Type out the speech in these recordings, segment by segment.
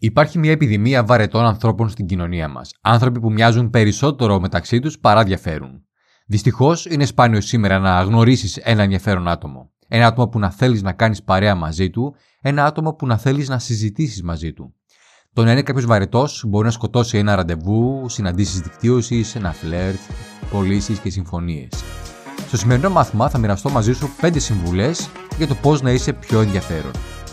Υπάρχει μια επιδημία βαρετών ανθρώπων στην κοινωνία μας. Άνθρωποι που μοιάζουν περισσότερο μεταξύ τους παρά διαφέρουν. Δυστυχώς, είναι σπάνιο σήμερα να γνωρίσεις ένα ενδιαφέρον άτομο. Ένα άτομο που να θέλεις να κάνεις παρέα μαζί του, ένα άτομο που να θέλεις να συζητήσεις μαζί του. Το να είναι κάποιος βαρετός μπορεί να σκοτώσει ένα ραντεβού, συναντήσεις δικτύωσης, ένα φλερτ, πωλήσει και συμφωνίες. Στο σημερινό μάθημα θα μοιραστώ μαζί σου 5 συμβουλές για το πώς να είσαι πιο ενδιαφέρον.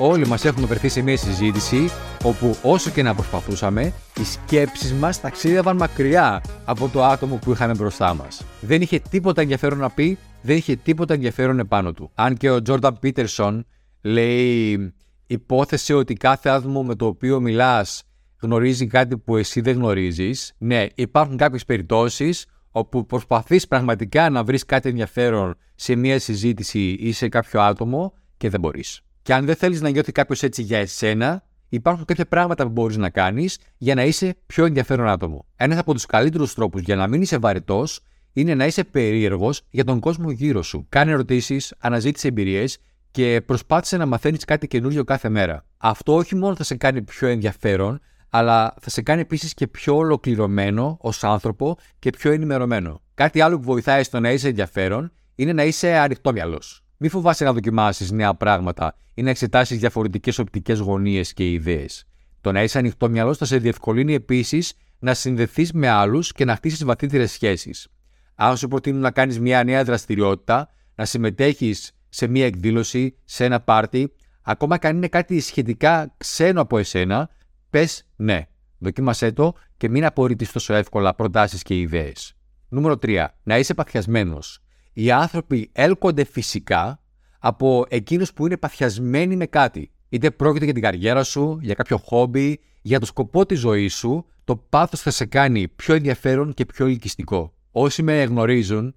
όλοι μας έχουμε βρεθεί σε μια συζήτηση όπου όσο και να προσπαθούσαμε, οι σκέψεις μας ταξίδευαν μακριά από το άτομο που είχαμε μπροστά μας. Δεν είχε τίποτα ενδιαφέρον να πει, δεν είχε τίποτα ενδιαφέρον επάνω του. Αν και ο Τζόρνταν Πίτερσον λέει υπόθεση ότι κάθε άτομο με το οποίο μιλάς γνωρίζει κάτι που εσύ δεν γνωρίζεις, ναι, υπάρχουν κάποιες περιπτώσεις όπου προσπαθείς πραγματικά να βρεις κάτι ενδιαφέρον σε μια συζήτηση ή σε κάποιο άτομο και δεν μπορείς. Και αν δεν θέλεις να νιώθει κάποιος έτσι για εσένα, υπάρχουν κάποια πράγματα που μπορείς να κάνεις για να είσαι πιο ενδιαφέρον άτομο. Ένας από τους καλύτερους τρόπους για να μην είσαι βαρετός είναι να είσαι περίεργος για τον κόσμο γύρω σου. Κάνε ερωτήσεις, αναζήτησε εμπειρίες και προσπάθησε να μαθαίνεις κάτι καινούριο κάθε μέρα. Αυτό όχι μόνο θα σε κάνει πιο ενδιαφέρον, αλλά θα σε κάνει επίσης και πιο ολοκληρωμένο ως άνθρωπο και πιο ενημερωμένο. Κάτι άλλο που βοηθάει στο να είσαι ενδιαφέρον είναι να είσαι ανοιχτόμυαλο. Μη φοβάσαι να δοκιμάσεις νέα πράγματα ή να εξετάσεις διαφορετικές οπτικές γωνίες και ιδέες. Το να είσαι ανοιχτό μυαλό θα σε διευκολύνει επίσης να συνδεθείς με άλλους και να χτίσεις βαθύτερες σχέσεις. Αν σου προτείνουν να κάνεις μια νέα δραστηριότητα, να συμμετέχεις σε μια εκδήλωση, σε ένα πάρτι, ακόμα και αν είναι κάτι σχετικά ξένο από εσένα, πες ναι. Δοκίμασέ το και μην απορρίπτει τόσο εύκολα προτάσεις και ιδέες. Νούμερο 3. Να είσαι παθιασμένος οι άνθρωποι έλκονται φυσικά από εκείνους που είναι παθιασμένοι με κάτι. Είτε πρόκειται για την καριέρα σου, για κάποιο χόμπι, για το σκοπό της ζωής σου, το πάθος θα σε κάνει πιο ενδιαφέρον και πιο ελκυστικό. Όσοι με γνωρίζουν,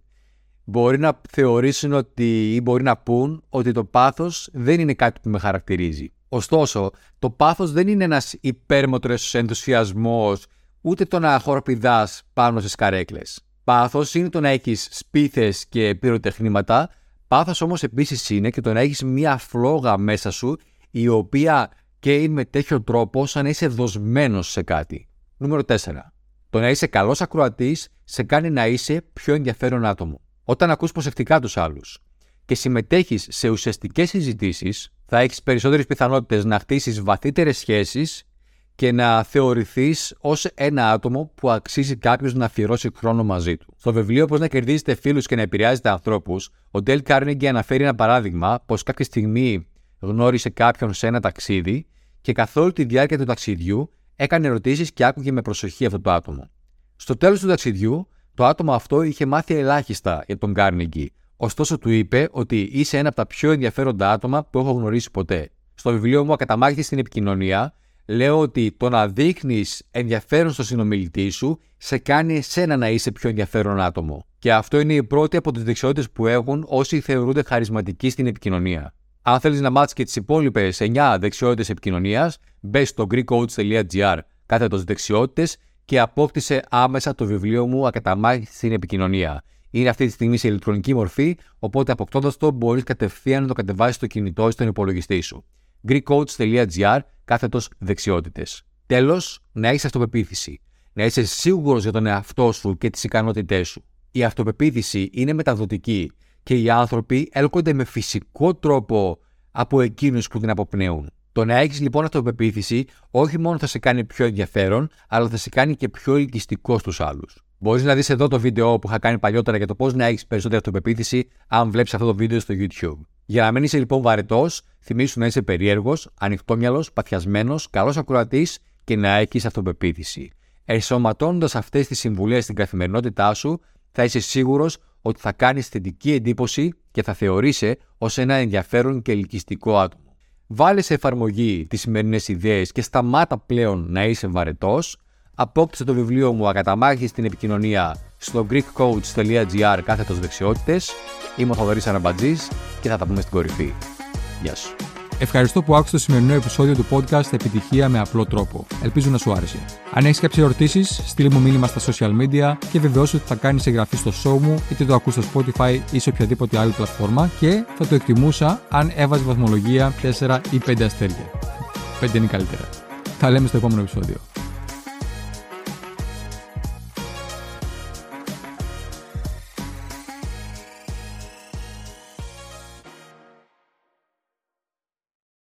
μπορεί να θεωρήσουν ότι ή μπορεί να πούν ότι το πάθος δεν είναι κάτι που με χαρακτηρίζει. Ωστόσο, το πάθος δεν είναι ένας υπέρμοτρος ενθουσιασμός, ούτε το να χοροπηδάς πάνω στις καρέκλες. Πάθος είναι το να έχεις σπίθες και πυροτεχνήματα. Πάθος όμως επίσης είναι και το να έχεις μία φλόγα μέσα σου η οποία καίει με τέτοιο τρόπο σαν να είσαι δοσμένος σε κάτι. Νούμερο 4. Το να είσαι καλός ακροατής σε κάνει να είσαι πιο ενδιαφέρον άτομο. Όταν ακούς προσεκτικά τους άλλους και συμμετέχεις σε ουσιαστικές συζητήσεις, θα έχεις περισσότερες πιθανότητες να χτίσεις βαθύτερες σχέσεις και να θεωρηθείς ως ένα άτομο που αξίζει κάποιος να αφιερώσει χρόνο μαζί του. Στο βιβλίο Πώς να κερδίζετε φίλους και να επηρεάζετε ανθρώπους, ο Ντέλ Κάρνεγκη αναφέρει ένα παράδειγμα πως κάποια στιγμή γνώρισε κάποιον σε ένα ταξίδι και καθ' όλη τη διάρκεια του ταξιδιού έκανε ερωτήσεις και άκουγε με προσοχή αυτό το άτομο. Στο τέλος του ταξιδιού, το άτομο αυτό είχε μάθει ελάχιστα για τον Κάρνεγκη, ωστόσο του είπε ότι είσαι ένα από τα πιο ενδιαφέροντα άτομα που έχω γνωρίσει ποτέ. Στο βιβλίο μου Ακαταμάχητη στην επικοινωνία, λέω ότι το να δείχνεις ενδιαφέρον στο συνομιλητή σου σε κάνει εσένα να είσαι πιο ενδιαφέρον άτομο. Και αυτό είναι η πρώτη από τις δεξιότητες που έχουν όσοι θεωρούνται χαρισματικοί στην επικοινωνία. Αν θέλεις να μάθεις και τις υπόλοιπες 9 δεξιότητες επικοινωνίας, μπες στο greekcoach.gr κάθετο δεξιότητες και απόκτησε άμεσα το βιβλίο μου Ακαταμάχητη στην επικοινωνία. Είναι αυτή τη στιγμή σε ηλεκτρονική μορφή, οπότε αποκτώντας το μπορείς κατευθείαν να το κατεβάσεις στο κινητό ή στον υπολογιστή σου greekcoach.gr κάθετος δεξιότητες. Τέλος, να έχει αυτοπεποίθηση. Να είσαι σίγουρος για τον εαυτό σου και τις ικανότητές σου. Η αυτοπεποίθηση είναι μεταδοτική και οι άνθρωποι έλκονται με φυσικό τρόπο από εκείνους που την αποπνέουν. Το να έχεις λοιπόν αυτοπεποίθηση όχι μόνο θα σε κάνει πιο ενδιαφέρον, αλλά θα σε κάνει και πιο ελκυστικό στους άλλους. Μπορείς να δεις εδώ το βίντεο που είχα κάνει παλιότερα για το πώς να έχεις περισσότερη αυτοπεποίθηση, αν βλέπεις αυτό το βίντεο στο YouTube. Για να μην είσαι λοιπόν βαρετός, θυμίσου να είσαι περίεργος, ανοιχτόμυαλο, παθιασμένος, καλός ακροατής και να έχεις αυτοπεποίθηση. Ενσωματώνοντας αυτές τις συμβουλές στην καθημερινότητά σου, θα είσαι σίγουρος ότι θα κάνεις θετική εντύπωση και θα θεωρείσαι ως ένα ενδιαφέρον και ελκυστικό άτομο. Βάλε σε εφαρμογή τις σημερινές ιδέες και σταμάτα πλέον να είσαι βαρετός, απόκτησε το βιβλίο μου Ακαταμάχη στην επικοινωνία στο greekcoach.gr κάθετος δεξιότητες. Είμαι ο Θοδωρής Αναμπατζής και θα τα πούμε στην κορυφή. Γεια σου. Ευχαριστώ που άκουσες το σημερινό επεισόδιο του podcast Επιτυχία με απλό τρόπο. Ελπίζω να σου άρεσε. Αν έχεις κάποιες ερωτήσεις, στείλ μου μήνυμα στα social media και βεβαιώσου ότι θα κάνεις εγγραφή στο show μου είτε το ακούς στο Spotify ή σε οποιαδήποτε άλλη πλατφόρμα και θα το εκτιμούσα αν έβαζε βαθμολογία 4 ή 5 αστέρια. 5 είναι καλύτερα. Θα λέμε στο επόμενο επεισόδιο.